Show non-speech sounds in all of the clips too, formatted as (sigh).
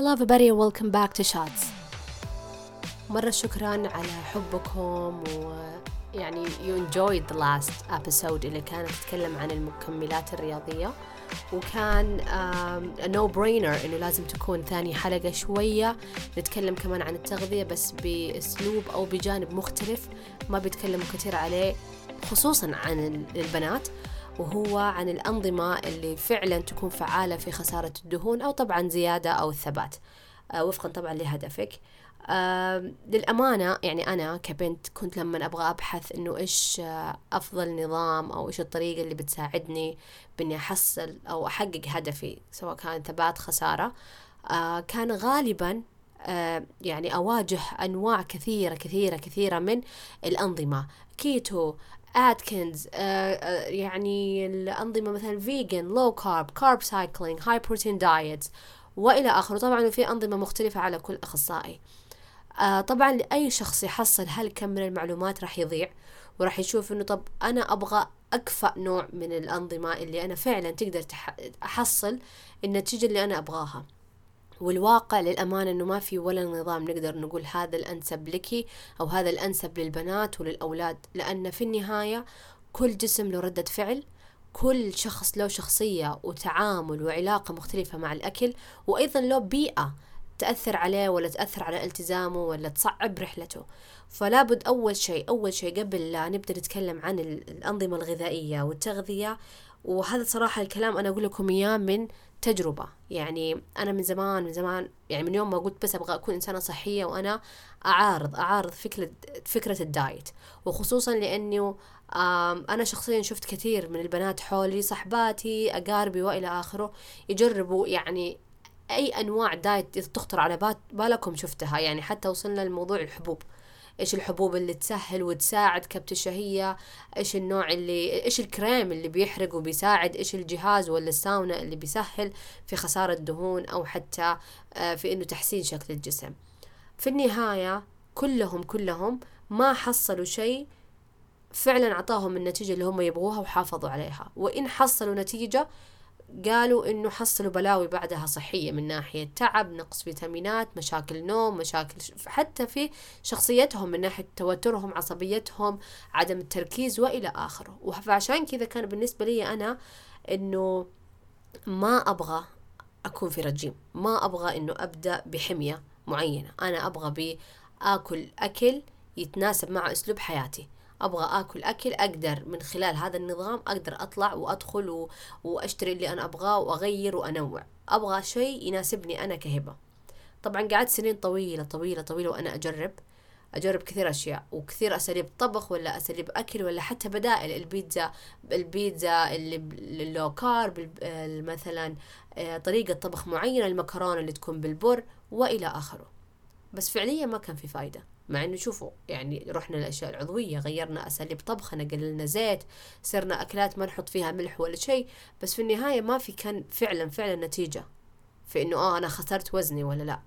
Hello everybody welcome back to Shots. مرة شكرا على حبكم ويعني you enjoyed the last episode اللي كانت تتكلم عن المكملات الرياضية. وكان um, a no إنه لازم تكون ثاني حلقة شوية. نتكلم كمان عن التغذية بس بأسلوب أو بجانب مختلف ما بيتكلموا كثير عليه خصوصا عن البنات. وهو عن الأنظمة اللي فعلا تكون فعالة في خسارة الدهون أو طبعا زيادة أو الثبات. آه، وفقا طبعا لهدفك. آه للأمانة يعني أنا كبنت كنت لما أبغى أبحث إنه إيش آه، أفضل نظام أو إيش الطريقة اللي بتساعدني بإني أحصل أو أحقق هدفي سواء كان ثبات خسارة. آه كان غالبا آه يعني أواجه أنواع كثيرة كثيرة كثيرة من الأنظمة. keto Atkins uh, uh, يعني الأنظمة مثلا vegan low carb carb cycling high protein diet وإلى آخره. طبعا في أنظمة مختلفة على كل أخصائي. uh, طبعا لأي شخص يحصل هالكم من المعلومات راح يضيع وراح يشوف إنه طب أنا أبغى أكفأ نوع من الأنظمة اللي أنا فعلا تقدر تح... أحصل النتيجة اللي أنا أبغاها. والواقع للأمانة أنه ما في ولا نظام نقدر نقول هذا الأنسب لك أو هذا الأنسب للبنات وللأولاد لأن في النهاية كل جسم له ردة فعل كل شخص له شخصية وتعامل وعلاقة مختلفة مع الأكل وأيضا له بيئة تأثر عليه ولا تأثر على التزامه ولا تصعب رحلته. فلا بد أول شيء أول شيء قبل لا نبدأ نتكلم عن الأنظمة الغذائية والتغذية وهذا صراحة الكلام أنا أقول لكم إياه من تجربة. يعني أنا من زمان من زمان يعني من يوم ما قلت بس أبغى أكون إنسانة صحية وأنا أعارض أعارض فكرة فكرة الدايت. وخصوصا لأنه أنا شخصيا شفت كثير من البنات حولي صحباتي أقاربي وإلى آخره يجربوا يعني أي أنواع دايت تخطر على بالكم شفتها. يعني حتى وصلنا لموضوع الحبوب. إيش الحبوب اللي تسهل وتساعد كبت الشهية إيش النوع اللي إيش الكريم اللي بيحرق وبيساعد إيش الجهاز ولا الساونا اللي بيسهل في خسارة دهون أو حتى آه، في إنه تحسين شكل الجسم. في النهاية كلهم كلهم ما حصلوا شيء فعلا أعطاهم النتيجة اللي هم يبغوها وحافظوا عليها. وإن حصلوا نتيجة قالوا إنه حصلوا بلاوي بعدها صحية من ناحية تعب نقص فيتامينات مشاكل نوم مشاكل حتى في شخصيتهم من ناحية توترهم عصبيتهم عدم التركيز وإلى آخره. فعشان كذا كان بالنسبة لي أنا إنه ما أبغى أكون في رجيم. ما أبغى إنه أبدأ بحمية معينة. أنا أبغى بآكل أكل يتناسب مع أسلوب حياتي. أبغى آكل أكل أقدر. من خلال هذا النظام أقدر أطلع وأدخل و... وأشتري اللي أنا أبغاه وأغير وأنوع. أبغى شيء يناسبني أنا كهبة. طبعا قعدت سنين طويلة طويلة طويلة وأنا أجرب. أجرب كثير أشياء وكثير أساليب طبخ ولا أساليب أكل ولا حتى بدائل. البيتزا البيتزا اللي اللو كارب مثلا آه، طريقة طبخ معينة المكرونة اللي تكون بالبر وإلى آخره. بس فعليا ما كان في فايدة. مع إنه شوفوا يعني رحنا الاشياء العضوية غيرنا أساليب طبخنا قللنا زيت صرنا أكلات ما نحط فيها ملح ولا شيء بس في النهاية ما في كان فعلا فعلا نتيجة. في إنه آه أنا خسرت وزني ولا لا.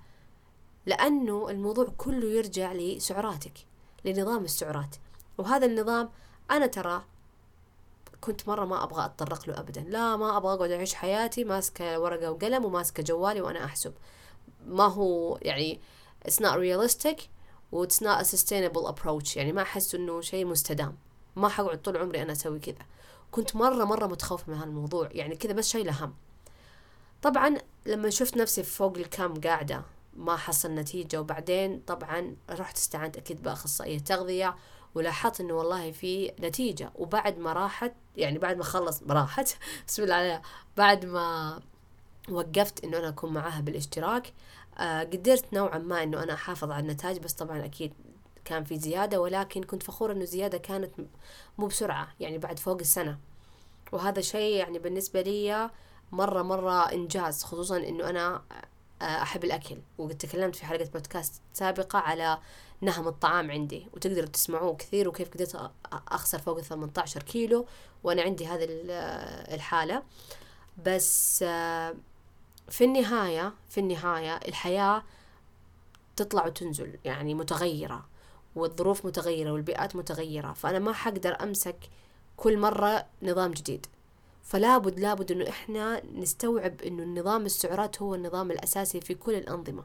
لأنه الموضوع كله يرجع لسعراتك لنظام السعرات. وهذا النظام أنا ترى كنت مرة ما أبغى أتطرق له أبدا. لا ما أبغى أقعد أعيش حياتي ماسكة ورقة وقلم وماسكة جوالي وأنا أحسب. ما هو يعني it's not realistic. و it's not a sustainable approach. يعني ما أحس إنه شيء مستدام. ما حقعد طول عمري أنا أسوي كذا. كنت مرة مرة متخوفة من هالموضوع. يعني كذا بس شايلة هم. طبعا لما شفت نفسي فوق الكام قاعدة ما حصل نتيجة. وبعدين طبعا رحت استعنت أكيد بأخصائية تغذية. ولاحظت إنه والله في نتيجة. وبعد ما راحت يعني بعد ما خلص راحت. (laughs) بسم الله عليها. بعد ما وقفت إنه أنا أكون معاها بالاشتراك قدرت نوعا ما إنه أنا أحافظ على النتائج بس طبعا أكيد كان في زيادة ولكن كنت فخورة إنه زيادة كانت مو بسرعة يعني بعد فوق السنة. وهذا شيء يعني بالنسبة لي مرة مرة إنجاز خصوصا إنه أنا آه، أحب الأكل. وقد تكلمت في حلقة بودكاست سابقة على نهم الطعام عندي وتقدروا تسمعوه كثير وكيف قدرت أخسر فوق 18 كيلو وأنا عندي هذه الحالة. بس آه، في النهاية في النهاية الحياة تطلع وتنزل يعني متغيرة والظروف متغيرة والبيئات متغيرة فأنا ما حقدر أمسك كل مرة نظام جديد. فلا بد لابد إنه إحنا نستوعب إنه النظام السعرات هو النظام الأساسي في كل الأنظمة.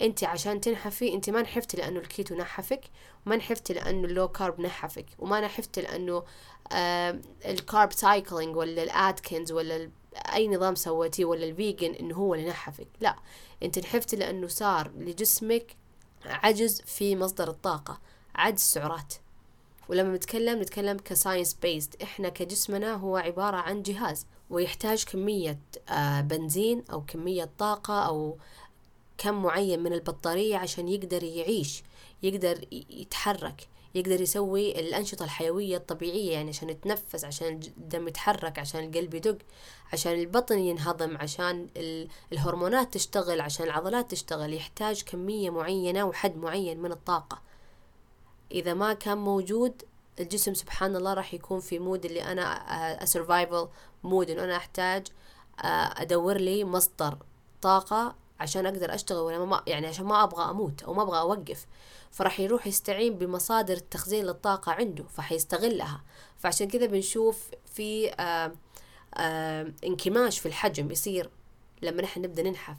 أنت عشان تنحفي أنت ما نحفتي لأنه الكيتو نحفك وما نحفتي لأنه ال low carb نحفك وما نحفتي لأنه آه ال carb cycling ولا الآتكنز ولا أي نظام سويتيه ولا ال vegan إنه هو اللي نحفك لا أنت نحفتي لأنه صار لجسمك عجز في مصدر الطاقة عجز سعرات. ولما نتكلم نتكلم ك science based إحنا كجسمنا هو عبارة عن جهاز ويحتاج كمية آه بنزين أو كمية طاقة أو كم معين من البطارية عشان يقدر يعيش يقدر يتحرك. يقدر يسوي الأنشطة الحيوية الطبيعية يعني عشان يتنفس عشان الدم يتحرك عشان القلب يدق عشان البطن ينهضم عشان الهرمونات تشتغل عشان العضلات تشتغل. يحتاج كمية معينة وحد معين من الطاقة. إذا ما كان موجود الجسم سبحان الله راح يكون في mode اللي أنا survival mode إنه أنا أحتاج أدور لي مصدر طاقة عشان أقدر أشتغل ولا ما يعني عشان ما أبغى أموت أو ما أبغى أوقف. فراح يروح يستعين بمصادر التخزين للطاقة عنده فحيستغلها. فعشان كذا بنشوف في آآ آآ انكماش في الحجم يصير لما نحن نبدأ ننحف.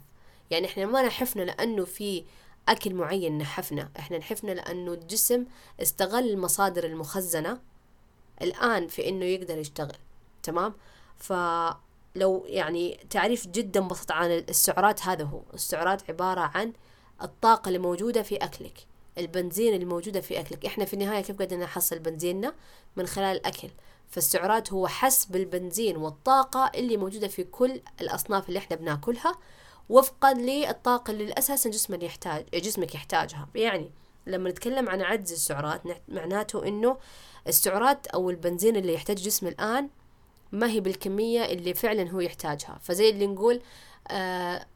يعني إحنا ما نحفنا لأنه في أكل معين نحفنا إحنا نحفنا لأنه الجسم استغل المصادر المخزنة الآن في إنه يقدر يشتغل. تمام؟ فلو يعني تعريف جدا بسيط عن السعرات هذا هو. السعرات عبارة عن الطاقة اللي موجودة في أكلك. البنزين الموجودة في أكلك. إحنا في النهاية كيف قاعدين نحصل بنزيننا؟ من خلال الأكل. فالسعرات هو حسب البنزين والطاقة اللي موجودة في كل الأصناف اللي إحنا بناكلها وفقا للطاقة اللي أساسا جسمك يحتاج جسمك يحتاجها. يعني لما نتكلم عن عجز السعرات معناته إنه السعرات أو البنزين اللي يحتاج جسم الآن ما هي بالكمية اللي فعلا هو يحتاجها. فزي اللي نقول آه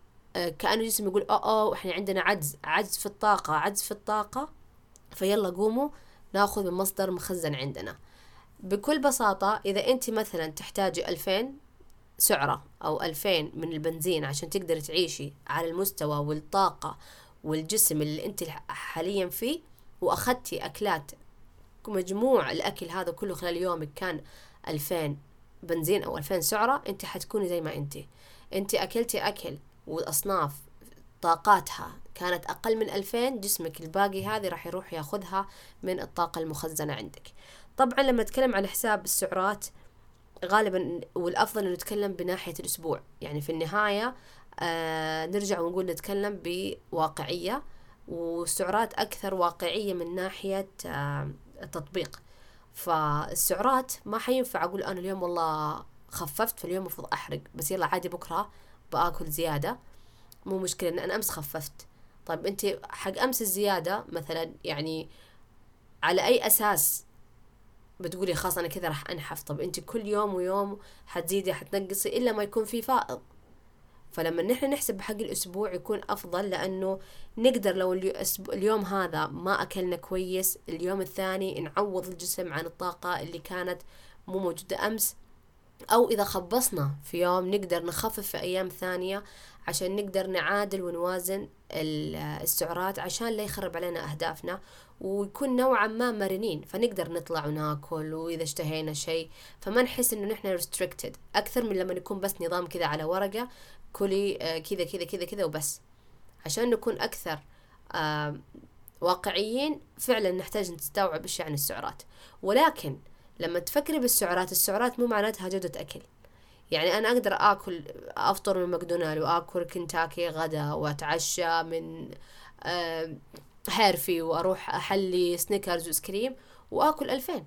كأنه جسم يقول أوه إحنا عندنا عجز عجز في الطاقة عجز في الطاقة. فيلا قوموا ناخذ من مصدر مخزن عندنا. بكل بساطة إذا أنت مثلا تحتاجي ألفين سعرة أو ألفين من البنزين عشان تقدر تعيشي على المستوى والطاقة والجسم اللي أنت حاليا فيه وأخذتي أكلات مجموع الأكل هذا كله خلال يومك كان ألفين بنزين أو ألفين سعرة أنت حتكوني زي ما أنت. أنت أكلتي أكل والأصناف طاقاتها كانت أقل من ألفين جسمك الباقي هذه راح يروح ياخذها من الطاقة المخزنة عندك. طبعا لما نتكلم عن حساب السعرات غالبا والأفضل أن نتكلم بناحية الأسبوع. يعني في النهاية آه نرجع ونقول نتكلم بواقعية والسعرات أكثر واقعية من ناحية آه التطبيق. فالسعرات ما حينفع أقول أنا اليوم والله خففت فاليوم المفروض أحرق بس يلا عادي بكرة باكل زيادة مو مشكلة إن أنا أمس خففت. طيب أنت حق أمس الزيادة مثلا يعني على أي أساس بتقولي خلاص أنا كذا راح أنحف؟ طب أنت كل يوم ويوم حتزيدي حتنقصي إلا ما يكون في فائض. فلما نحن نحسب حق الأسبوع يكون أفضل لأنه نقدر لو اليوم هذا ما أكلنا كويس اليوم الثاني نعوض الجسم عن الطاقة اللي كانت مو موجودة أمس أو إذا خبصنا في يوم نقدر نخفف في أيام ثانية عشان نقدر نعادل ونوازن السعرات عشان لا يخرب علينا أهدافنا ويكون نوعا ما مرنين. فنقدر نطلع وناكل وإذا اشتهينا شيء. فما نحس إنه نحن restricted. أكثر من لما نكون بس نظام كذا على ورقة كلي كذا كذا كذا كذا وبس. عشان نكون أكثر واقعيين فعلا نحتاج نستوعب إيش يعني السعرات. ولكن لما تفكري بالسعرات السعرات مو معناتها جودة أكل. يعني أنا أقدر آكل أفطر من ماكدونالد وآكل كنتاكي غدا وأتعشى من هيرفي وأروح أحلي سنيكرز وسكريم وآكل ألفين.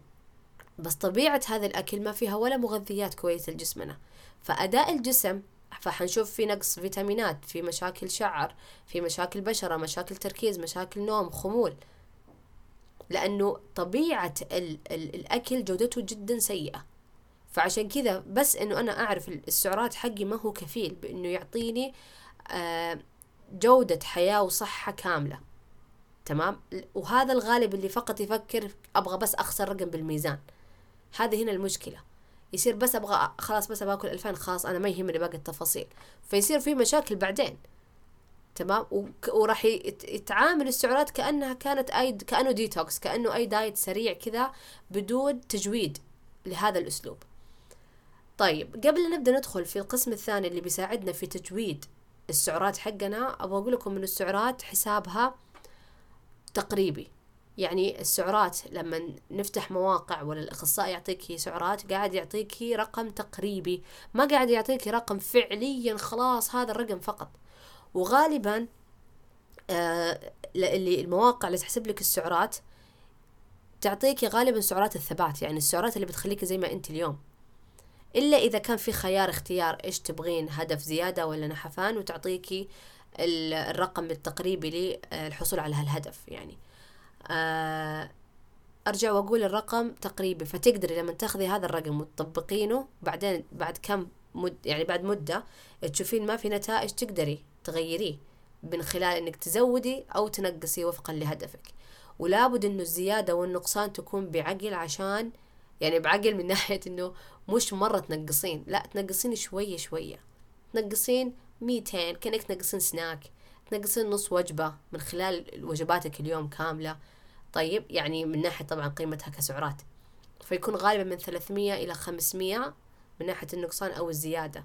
بس طبيعة هذا الأكل ما فيها ولا مغذيات كويسة لجسمنا. فأداء الجسم فحنشوف في نقص فيتامينات في مشاكل شعر في مشاكل بشرة مشاكل تركيز مشاكل نوم خمول. لأنه طبيعة ال ال الأكل جودته جدا سيئة. فعشان كذا بس إنه أنا أعرف السعرات حقي ما هو كفيل بإنه يعطيني آه جودة حياة وصحة كاملة. تمام؟ وهذا الغالب اللي فقط يفكر أبغى بس أخسر رقم بالميزان. هذه هنا المشكلة. يصير بس أبغى خلاص بس باكل ألفين خلاص أنا ما يهمني باقي التفاصيل. فيصير في مشاكل بعدين. تمام؟ وراح يتعامل السعرات كأنها كانت أي كأنه ديتوكس كأنه أي diet سريع كذا بدون تجويد لهذا الأسلوب. طيب قبل لا نبدأ ندخل في القسم الثاني اللي بيساعدنا في تجويد السعرات حقنا أبغى أقول لكم إن السعرات حسابها تقريبي. يعني السعرات لما نفتح مواقع ولا الأخصائي يعطيك سعرات قاعد يعطيك رقم تقريبي. ما قاعد يعطيك رقم فعليا خلاص هذا الرقم فقط. وغالبا آه اللي المواقع اللي تحسب لك السعرات تعطيك غالبا سعرات الثبات يعني السعرات اللي بتخليك زي ما أنت اليوم. إلا إذا كان في خيار اختيار إيش تبغين هدف زيادة ولا نحفان وتعطيكي الرقم التقريبي للحصول على هالهدف يعني. آه، أرجع وأقول الرقم تقريبي فتقدري لما تاخذي هذا الرقم وتطبقينه بعدين بعد كم مد يعني بعد مدة تشوفين ما في نتائج تقدري تغيريه من خلال إنك تزودي أو تنقصي وفقا لهدفك. ولابد إنه الزيادة والنقصان تكون بعقل عشان يعني بعقل من (laughs) ناحية إنه مش مرة تنقصين لا تنقصين شوية شوية. تنقصين ميتين كأنك تنقصين سناك. تنقصين نص وجبة من خلال وجباتك اليوم كاملة. طيب يعني من ناحية طبعا قيمتها كسعرات. فيكون غالبا من 300 إلى 500 من ناحية النقصان أو الزيادة.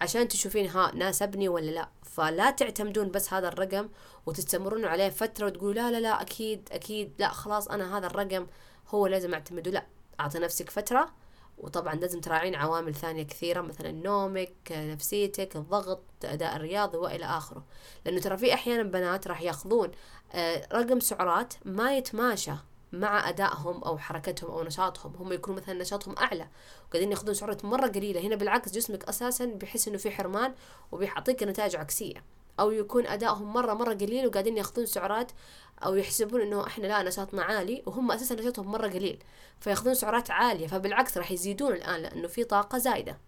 عشان تشوفين ها ناسبني ولا لا. فلا تعتمدون بس هذا الرقم وتستمرون عليه فترة وتقولوا لا لا لا أكيد أكيد لا خلاص أنا هذا الرقم هو لازم أعتمده. لا أعطي نفسك فترة وطبعا لازم تراعين عوامل ثانية كثيرة مثلا نومك نفسيتك الضغط أداء الرياضي وإلى آخره. لأنه ترى في أحيانا بنات راح يأخذون آه، رقم سعرات ما يتماشى. مع أدائهم أو حركتهم أو نشاطهم. هم يكونوا مثلا نشاطهم أعلى وقاعدين ياخذون سعرات مرة قليلة. هنا بالعكس جسمك أساسا بيحس إنه في حرمان وبيعطيك نتائج عكسية. أو يكون أدائهم مرة مرة قليل وقاعدين ياخذون سعرات أو يحسبون إنه إحنا لا نشاطنا عالي وهم أساسا نشاطهم مرة قليل. فياخذون سعرات عالية. فبالعكس راح يزيدون الآن لأنه في طاقة زايدة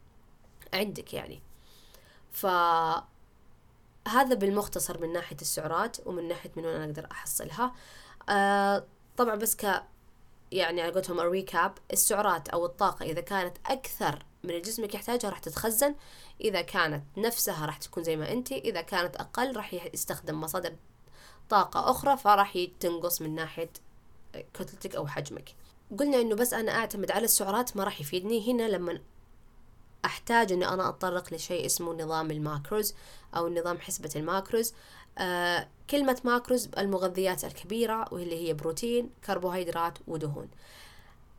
عندك يعني. ف هذا بالمختصر من ناحية السعرات ومن ناحية من وين أنا أقدر أحصلها. آه طبعا بس ك يعني على قولتهم الريكاب السعرات أو الطاقة إذا كانت أكثر من الجسم يحتاجها راح تتخزن إذا كانت نفسها راح تكون زي ما أنت إذا كانت أقل راح يستخدم مصادر طاقة أخرى فراح تنقص من ناحية كتلتك أو حجمك. قلنا إنه بس أنا أعتمد على السعرات ما راح يفيدني. هنا لما أحتاج إني أنا أتطرق لشيء اسمه نظام ال macros أو نظام حسبة ال macros. آه كلمة macros المغذيات الكبيرة واللي هي بروتين كربوهيدرات ودهون.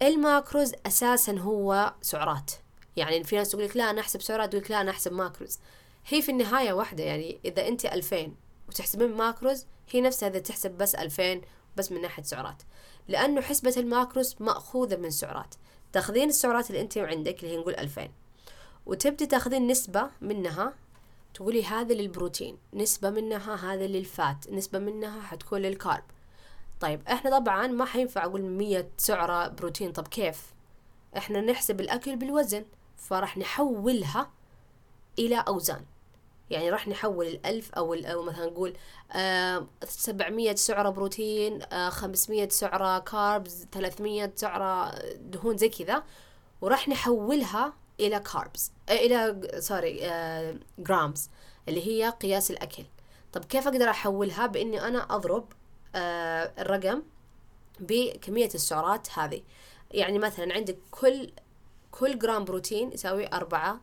ال macros أساسا هو سعرات. يعني في ناس تقول لك لا أنا أحسب سعرات تقول لك لا أنا أحسب macros. هي في النهاية واحدة يعني إذا أنت ألفين وتحسبين macros هي نفسها إذا تحسب بس ألفين بس من ناحية سعرات. لأنه حسبة ال macros مأخوذة من سعرات. تأخذين السعرات اللي أنت عندك اللي هي نقول ألفين. وتبدي تأخذين نسبة منها تقولي هذا للبروتين نسبة منها هذا لل fat نسبة منها حتكون لل carb. طيب إحنا طبعا ما حينفع أقول مية سعرة بروتين. طب كيف؟ إحنا نحسب الأكل بالوزن فراح نحولها إلى أوزان. يعني راح نحول الألف أو, أو مثلا نقول آه سبعمية سعرة بروتين آه خمسمية سعرة carbs ثلاثمية سعرة دهون زي كذا. وراح نحولها إلى carbs. آه إلى sorry آه grams اللي هي قياس الأكل. طب كيف أقدر أحولها بإني أنا أضرب آه الرقم بكمية السعرات هذه؟ يعني مثلا عندك كل كل جرام بروتين يساوي أربعة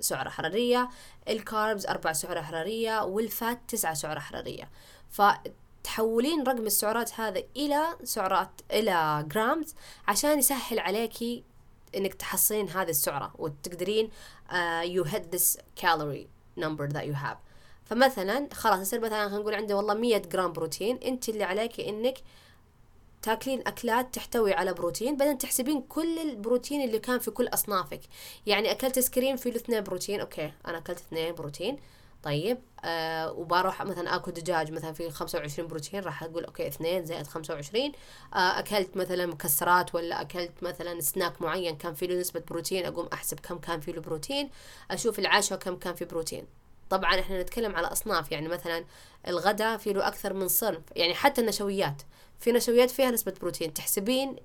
سعرة حرارية ال carbs أربع سعرة حرارية وال fat تسعة سعرة حرارية. فتحولين رقم السعرات هذا إلى سعرات إلى grams عشان يسهل عليكي إنك تحصلين هذه السعرة وتقدرين you hit this calorie number that you have. فمثلا خلاص يصير مثلا خلينا نقول عندي والله 100 جرام بروتين أنت اللي عليك إنك تاكلين أكلات تحتوي على بروتين بعدين تحسبين كل البروتين اللي كان في كل أصنافك. يعني أكلت سكرين فيه اثنين بروتين أوكي أنا أكلت اثنين بروتين. طيب آه وبروح مثلا اكل دجاج مثلا فيه 25 بروتين راح أقول أوكي اثنين زائد 25 آه أكلت مثلا مكسرات ولا أكلت مثلا سناك معين كان فيه له نسبة بروتين أقوم أحسب كم كان فيه له بروتين أشوف العشاء كم كان فيه بروتين. طبعا إحنا نتكلم على أصناف يعني مثلا الغداء فيه له أكثر من صنف يعني حتى النشويات في نشويات فيها نسبة بروتين تحسبين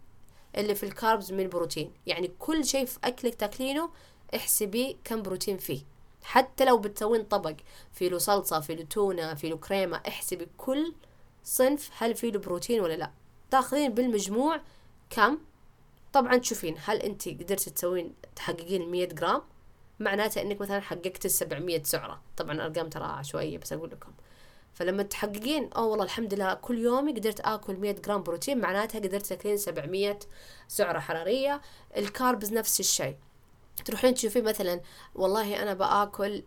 اللي في الكاربز من بروتين. يعني كل شيء في أكلك تاكلينه احسبي كم بروتين فيه. حتى لو بتسوين طبق في له صلصة في له تونة في له كريمة احسبي كل صنف هل فيه له بروتين ولا لا. تاخذين بالمجموع كم؟ طبعا تشوفين هل انت قدرتي تسوين تحققين 100 جرام؟ معناته انك مثلا حققت ال 700 سعرة. طبعا الأرقام ترى عشوائيه بس أقول لكم. فلما تحققين أوه والله الحمد لله كل يومي قدرت آكل 100 جرام بروتين معناتها قدرت تاكلين 700 سعرة حرارية. ال carbs نفس الشيء. تروحين تشوفين مثلا والله أنا بآكل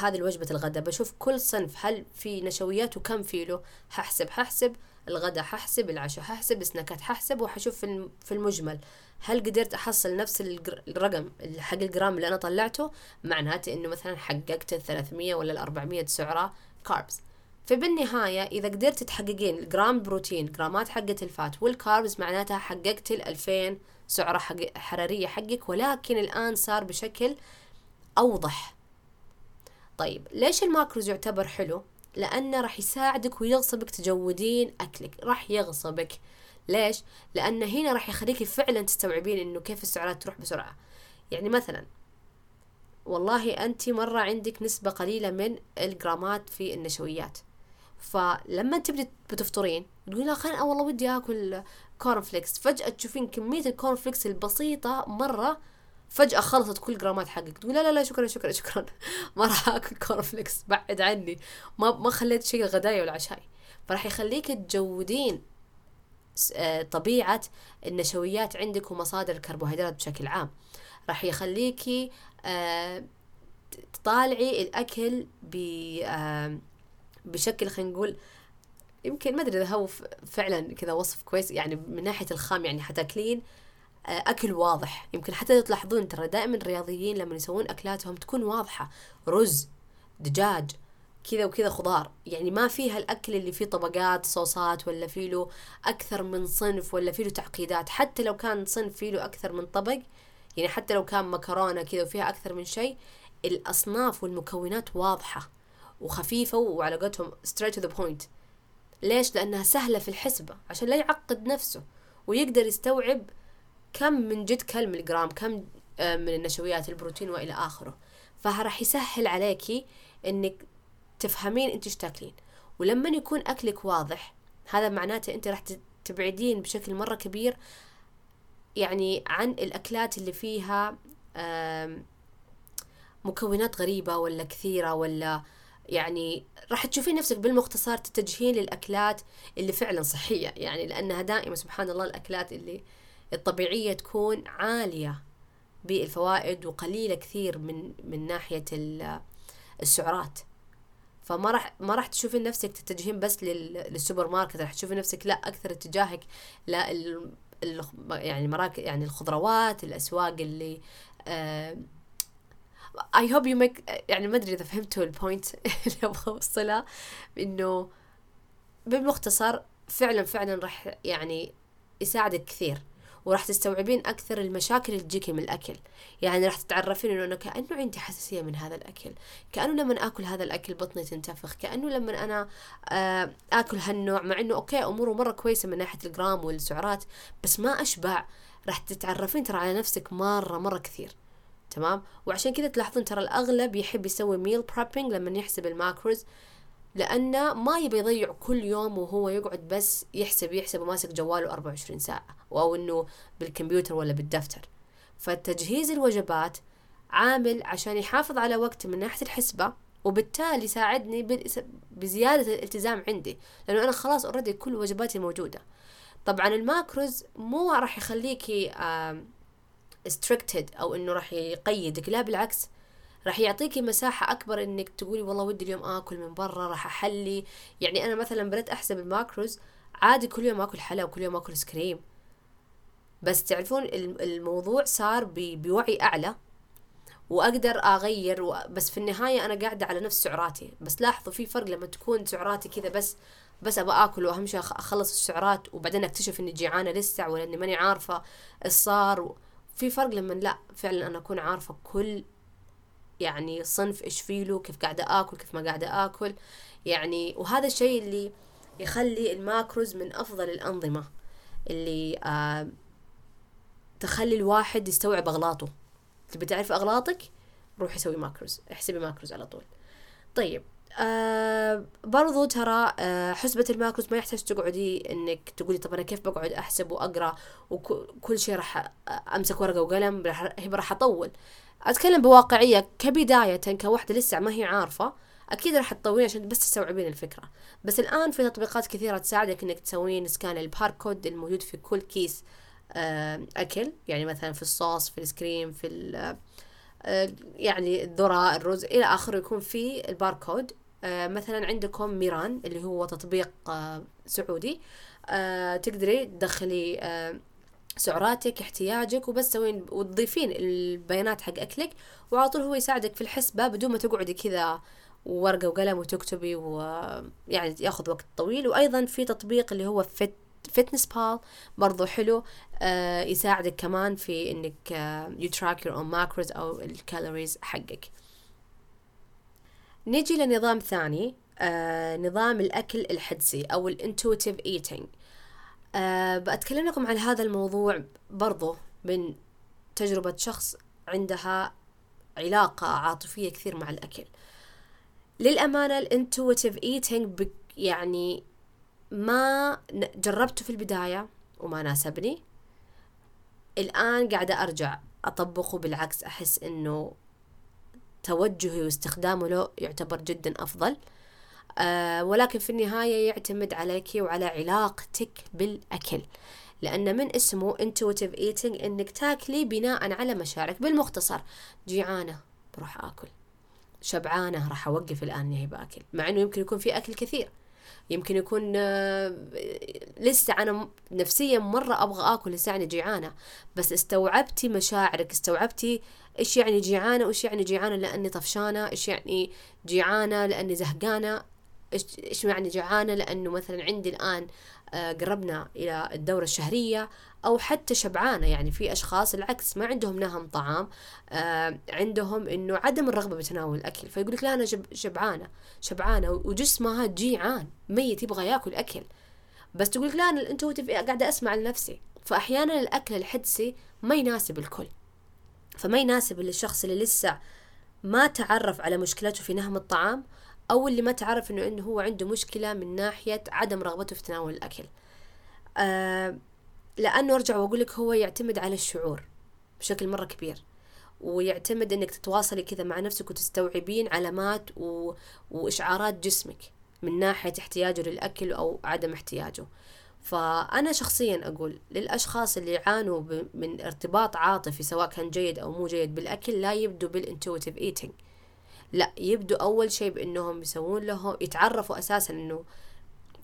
هذه وجبة الغداء بشوف كل صنف هل في نشويات وكم فيه له ححسب ححسب الغداء ححسب العشاء ححسب السناكات ححسب وحشوف في المجمل. هل قدرت أحصل نفس الرقم حق الجرام اللي أنا طلعته؟ معناته إنه مثلا حققت ال 300 ولا ال 400 سعرة carbs فبالنهاية إذا قدرت تحققين الجرام بروتين جرامات حقة ال fat وال carbs معناتها حققت ال 2000 سعرة حق حرارية حقك ولكن الآن صار بشكل أوضح. طيب ليش ال macros يعتبر حلو؟ لأنه راح يساعدك ويغصبك تجودين أكلك. راح يغصبك. ليش؟ لأن هنا راح يخليكي فعلا تستوعبين إنه كيف السعرات تروح بسرعة. يعني مثلا والله أنت مرة عندك نسبة قليلة من الجرامات في النشويات. فلما تبدي بتفطرين تقولي لا خليني والله ودي آكل corn flakes فجأة تشوفين كمية ال corn flakes البسيطة مرة فجأة خلصت كل جرامات حقك. تقول لا لا لا شكرا شكرا شكرا. (laughs) ما راح آكل corn flakes بعد عني. ما ما خليت شيء غداي ولا عشاي فراح يخليك تجودين آه، طبيعة النشويات عندك ومصادر الكربوهيدرات بشكل عام. راح يخليكي آه، تطالعي الأكل ب آه، بشكل خلينا نقول يمكن ما أدري إذا هو فعلا كذا وصف كويس يعني من ناحية الخام يعني حتاكلين آه، أكل واضح. يمكن حتى تلاحظون ترى دائما الرياضيين لما يسوون أكلاتهم تكون واضحة. رز دجاج كذا وكذا خضار. يعني ما فيها الأكل اللي فيه طبقات صوصات ولا فيه له أكثر من صنف ولا فيه له تعقيدات. حتى لو كان صنف فيه له أكثر من طبق يعني حتى لو كان مكرونة كذا وفيها أكثر من شيء الأصناف والمكونات واضحة. وخفيفة وعلى قولتهم straight to the point. ليش؟ لأنها سهلة في الحسبة عشان لا يعقد نفسه ويقدر يستوعب كم من جد كل ملغرام كم آه، من النشويات البروتين وإلى آخره. فراح يسهل عليكي إنك تفهمين أنت إيش تاكلين. ولما يكون أكلك واضح هذا معناته أنت راح تبعدين بشكل مرة كبير يعني عن الأكلات اللي فيها مكونات غريبة ولا كثيرة ولا يعني راح تشوفين نفسك بالمختصر تتجهين للأكلات اللي فعلا صحية. يعني لأنها دائما سبحان الله الأكلات اللي الطبيعية تكون عالية بالفوائد وقليلة كثير من من ناحية السعرات. فما راح ما راح تشوفين نفسك تتجهين بس للسوبر ماركت. راح تشوفين نفسك لا أكثر اتجاهك لا يعني مراكز يعني الخضروات الأسواق اللي I hope you make يعني ما أدري إذا فهمتوا ال point (laughs) اللي أبغى اوصلها إنه بالمختصر فعلا فعلا راح يعني يساعدك كثير وراح تستوعبين أكثر المشاكل اللي تجيكي من الأكل. يعني راح تتعرفين إنه أنا كأنه عندي حساسية من هذا الأكل كأنه لما آكل هذا الأكل بطني تنتفخ كأنه لما أنا آه، آكل هالنوع مع إنه أوكي أموره مرة كويسة من ناحية الجرام والسعرات بس ما أشبع. راح تتعرفين ترى على نفسك مرة مرة كثير. تمام؟ وعشان كذا تلاحظون ترى الأغلب يحب يسوي meal prepping لما يحسب ال macros لأنه ما يبي يضيع كل يوم وهو يقعد بس يحسب يحسب وماسك جواله 24 ساعة أو إنه بالكمبيوتر ولا بالدفتر. فتجهيز الوجبات عامل عشان يحافظ على وقته من ناحية الحسبة وبالتالي يساعدني بزيادة الالتزام عندي لأنه أنا خلاص already كل وجباتي موجودة. طبعا ال macros مو راح يخليكي restricted أو إنه راح يقيدك. لا بالعكس راح يعطيكي مساحة أكبر إنك تقولي والله ودي اليوم آكل من برا راح أحلي. يعني أنا مثلا بدأت أحسب الماكروز عادي كل يوم آكل حلا وكل يوم آكل سكريم بس تعرفون الموضوع صار بوعي أعلى وأقدر أغير بس في النهاية أنا قاعدة على نفس سعراتي. بس لاحظوا في فرق لما تكون سعراتي كذا بس بس أبغى آكل وأهم شيء أخلص السعرات وبعدين أكتشف إني جيعانة لسه ولا إني ماني عارفة إيش صار في فرق لما لا فعلا أنا أكون عارفة كل يعني صنف إيش فيه كيف قاعدة آكل كيف ما قاعدة آكل يعني وهذا الشيء اللي يخلي ال macros من أفضل الأنظمة اللي آه تخلي الواحد يستوعب أغلاطه. تبي تعرف أغلاطك؟ روحي سوي macros احسبي macros على طول. طيب آه برضو ترى آه حسبة ال macros ما يحتاج تقعدي إنك تقولي طب أنا كيف بقعد أحسب وأقرأ وكل شيء راح أمسك ورقة وقلم هي راح أطول. أتكلم بواقعية كبداية كوحدة لسه ما هي عارفة أكيد راح تطولين عشان بس تستوعبين الفكرة. بس الآن في تطبيقات كثيرة تساعدك إنك تسوين scan ال barcode الموجود في كل كيس آه أكل. يعني مثلا في الصوص في السكريم في آه، يعني الذرة الرز إلى آخره يكون في الباركود مثلا عندكم ميران اللي هو تطبيق آه، سعودي. آه، تقدري تدخلي سعراتك احتياجك وبس تسوين وتضيفين البيانات حق أكلك وعلى طول هو يساعدك في الحسبة بدون ما تقعدي كذا ورقة وقلم وتكتبي ويعني ياخذ وقت طويل. وأيضا في تطبيق اللي هو MyFitnessPal برضو حلو آه يساعدك كمان في إنك you track your own macros أو ال calories حقك. نجي لنظام ثاني آه نظام الأكل الحدسي أو ال intuitive eating آه بأتكلم لكم عن هذا الموضوع برضو من تجربة شخص عندها علاقة عاطفية كثير مع الأكل. للأمانة ال intuitive eating يعني ما جربته في البداية وما ناسبني. الآن قاعدة أرجع أطبقه بالعكس أحس إنه توجهي واستخدامه له يعتبر جدا أفضل. أه ولكن في النهاية يعتمد عليك وعلى علاقتك بالأكل لأن من اسمه intuitive eating إنك تاكلي بناء على مشاعرك. بالمختصر جيعانة بروح آكل. شبعانة راح أوقف الآن إني باكل مع إنه يمكن يكون في أكل كثير. يمكن يكون آه، لسه أنا نفسيا مرة أبغى آكل لسه يعني جيعانة. بس استوعبتي مشاعرك استوعبتي إيش يعني جيعانة وإيش يعني جيعانة لأني طفشانة إيش يعني جيعانة لأني زهقانة إيش إيش يعني جيعانة لأنه مثلا عندي الآن آه، قربنا إلى الدورة الشهرية أو حتى شبعانة. يعني في أشخاص العكس ما عندهم نهم طعام آه عندهم إنه عدم الرغبة بتناول الأكل. فيقول لك لا أنا شبعانة شبعانة وجسمها جيعان ميت يبغى ياكل أكل. بس تقول لك لا أنا أنت قاعدة أسمع لنفسي. فأحيانا الأكل الحدسي ما يناسب الكل. فما يناسب للشخص اللي لسه ما تعرف على مشكلته في نهم الطعام أو اللي ما تعرف إنه إنه هو عنده مشكلة من ناحية عدم رغبته في تناول الأكل. آه لأنه أرجع وأقول لك هو يعتمد على الشعور بشكل مرة كبير ويعتمد إنك تتواصلي كذا مع نفسك وتستوعبين علامات و... وإشعارات جسمك من ناحية احتياجه للأكل أو عدم احتياجه. فأنا شخصيا أقول للأشخاص اللي يعانوا من ارتباط عاطفي سواء كان جيد أو مو جيد بالأكل لا يبدوا بال intuitive eating لا يبدوا أول شيء بأنهم يسوون له يتعرفوا أساسا أنه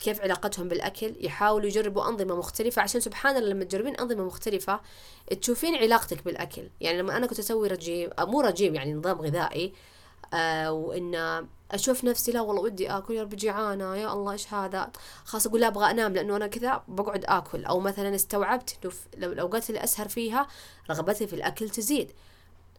كيف علاقتهم بالأكل يحاولوا يجربوا أنظمة مختلفة عشان سبحان الله لما تجربين أنظمة مختلفة تشوفين علاقتك بالأكل. يعني لما أنا كنت أسوي رجيم مو رجيم يعني نظام غذائي آه وإن أشوف نفسي لا والله ودي آكل يا ربي جيعانة يا الله إيش هذا؟ خلاص أقول لا أبغى أنام لأنه أنا كذا بقعد آكل. أو مثلا استوعبت إنه الأوقات اللي أسهر فيها رغبتي في الأكل تزيد.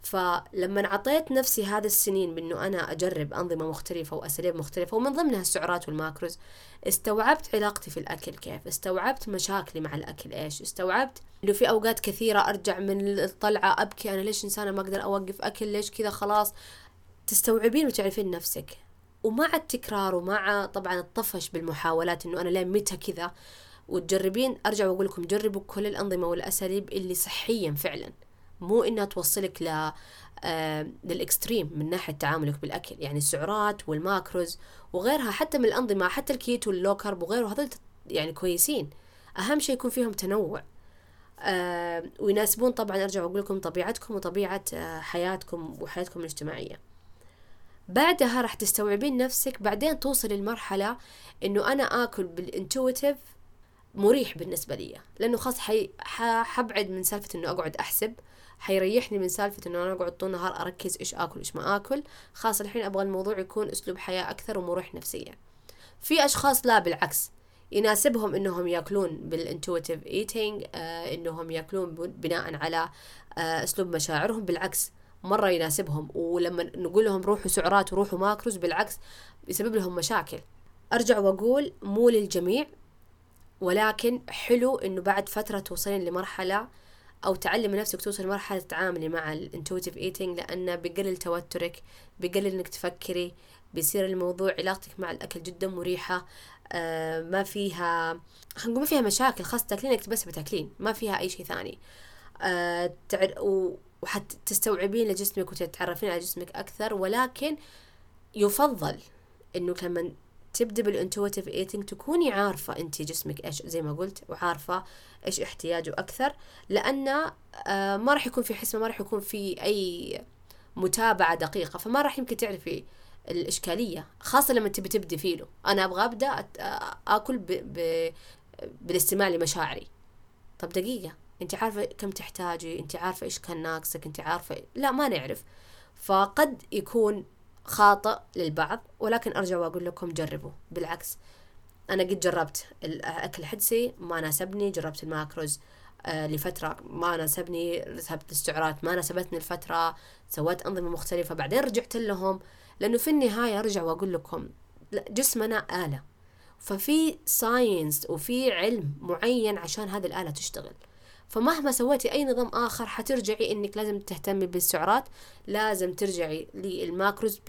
فلما عطيت نفسي هذا السنين بأنه أنا أجرب أنظمة مختلفة وأساليب مختلفة ومن ضمنها السعرات والماكروز استوعبت علاقتي في الأكل كيف استوعبت مشاكلي مع الأكل إيش استوعبت إنه في أوقات كثيرة أرجع من الطلعة أبكي أنا ليش إنسانة ما أقدر أوقف أكل ليش كذا خلاص؟ تستوعبين وتعرفين نفسك. ومع التكرار ومع طبعا الطفش بالمحاولات إنه أنا لين متى كذا وتجربين أرجع وأقول لكم جربوا كل الأنظمة والأساليب اللي صحيا فعلا. مو إنها توصلك ل آه لل extreme من ناحية تعاملك بالأكل. يعني السعرات وال macros وغيرها حتى من الأنظمة حتى ال keto وال low carb وغيره هذول يعني كويسين. أهم شيء يكون فيهم تنوع. آه ويناسبون طبعا أرجع وأقول لكم طبيعتكم وطبيعة آه حياتكم وحياتكم الاجتماعية. بعدها راح تستوعبين نفسك بعدين توصل للمرحلة إنه أنا آكل بال intuitive مريح بالنسبة لي. لأنه خلاص. حبعد من سالفة إنه أقعد أحسب. حيريحني من سالفة إنه أنا أقعد طول النهار أركز إيش آكل إيش ما آكل. خاصة الحين أبغى الموضوع يكون أسلوب حياة أكثر ومريح نفسيا. في أشخاص لا بالعكس يناسبهم إنهم يأكلون بال intuitive eating آه إنهم يأكلون بناء على آه أسلوب مشاعرهم. بالعكس مرة يناسبهم. ولما نقول لهم روحوا سعرات وروحوا macros بالعكس يسبب لهم مشاكل. أرجع وأقول مو للجميع ولكن حلو إنه بعد فترة توصلين لمرحلة أو تعلمي نفسك توصل لمرحلة تتعاملي مع ال intuitive eating لأنه بيقلل توترك بيقلل إنك تفكري بيصير الموضوع علاقتك مع الأكل جدا مريحة آه ما فيها خلينا نقول ما فيها مشاكل خاصة تاكلينك بس بتاكلين ما فيها أي شيء ثاني. آه تعر وحتستوعبين لجسمك وتتعرفين على جسمك أكثر ولكن يفضل إنه لما تبدأ بال intuitive eating تكوني عارفة أنت جسمك إيش زي ما قلت وعارفة إيش احتياجه أكثر لأن آه ما راح يكون في حسبة ما راح يكون في أي متابعة دقيقة فما راح يمكن تعرفي الإشكالية خاصة لما تبي تبدي فيه أنا أبغى أبدأ آكل ب... ب... بالاستماع لمشاعري. طب دقيقة أنت عارفة كم تحتاجي أنت عارفة إيش كان ناقصك أنت عارفة لا ما نعرف. فقد يكون خاطئ للبعض ولكن أرجع وأقول لكم جربوا. بالعكس أنا قد جربت الأكل الحدسي ما ناسبني جربت الماكروز آه لفترة ما ناسبني ذهبت السعرات ما ناسبتني الفترة سويت أنظمة مختلفة بعدين رجعت لهم. لأنه في النهاية أرجع وأقول لكم جسمنا آلة. ففي science وفي علم معين عشان هذه الآلة تشتغل. فمهما سويتي أي نظام آخر حترجعي إنك لازم تهتمي بالسعرات لازم ترجعي لل macros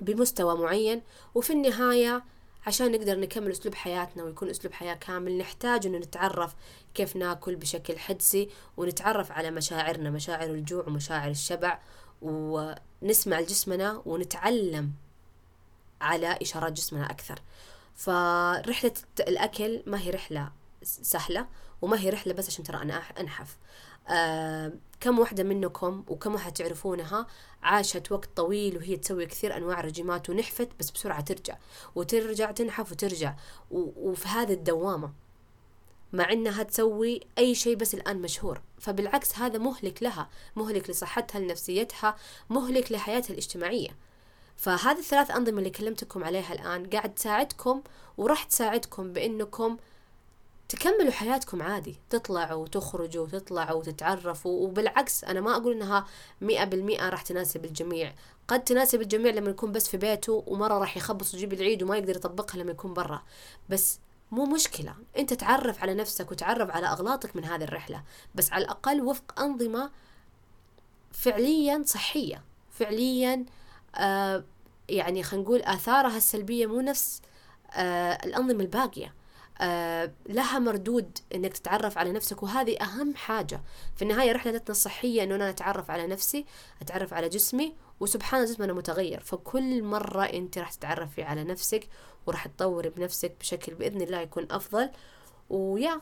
بمستوى معين. وفي النهاية عشان نقدر نكمل أسلوب حياتنا ويكون أسلوب حياة كامل نحتاج إنه نتعرف كيف ناكل بشكل حدسي ونتعرف على مشاعرنا مشاعر الجوع ومشاعر الشبع. ونسمع لجسمنا ونتعلم على إشارات جسمنا أكثر. فرحلة الأكل ما هي رحلة سهلة. وما هي رحلة بس عشان ترى أنا أنحف. آه كم واحدة منكم وكم واحدة تعرفونها عاشت وقت طويل وهي تسوي كثير أنواع رجيمات ونحفت بس بسرعة ترجع. وترجع تنحف وترجع. وفي هذه الدوامة مع إنها تسوي أي شيء بس الآن مشهور. فبالعكس هذا مهلك لها مهلك لصحتها لنفسيتها مهلك لحياتها الاجتماعية. فهذه الثلاث أنظمة اللي كلمتكم عليها الآن قاعد تساعدكم وراح تساعدكم بإنكم تكملوا حياتكم عادي. تطلعوا وتخرجوا وتطلعوا وتتعرفوا وبالعكس أنا ما أقول إنها مئة بالمئة راح تناسب الجميع. قد تناسب الجميع لما يكون بس في بيته ومرة راح يخبص ويجيب العيد وما يقدر يطبقها لما يكون برا. بس مو مشكلة. أنت تعرف على نفسك وتعرف على أغلاطك من هذه الرحلة. بس على الأقل وفق أنظمة فعليا صحية. فعليا آه يعني خلينا نقول آثارها السلبية مو نفس آه الأنظمة الباقية. لها مردود إنك تتعرف على نفسك وهذه أهم حاجة في النهاية رحلتنا الصحية إنه أنا أتعرف على نفسي أتعرف على جسمي وسبحان جسمنا متغير فكل مرة أنت راح تتعرفي على نفسك وراح تطوري بنفسك بشكل بإذن الله يكون أفضل ويا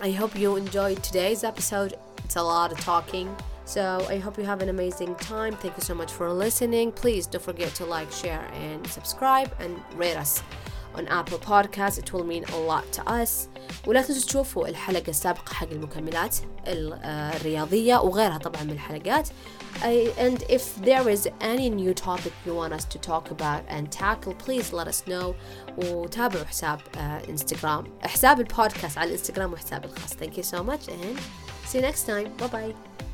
I hope you enjoyed today's episode. It's a lot of talking. So I hope you have an amazing time. Thank you so much for listening. Please don't forget to like, share, and subscribe and rate us. on Apple Podcast it will mean a lot to us ولا تنسوا تشوفوا الحلقة السابقة حق المكملات الرياضية وغيرها طبعا من الحلقات and if there is any new topic you want us to talk about and tackle please let us know وتابعوا حساب انستغرام حساب البودكاست على الانستغرام وحسابي الخاص thank you so much and see you next time bye bye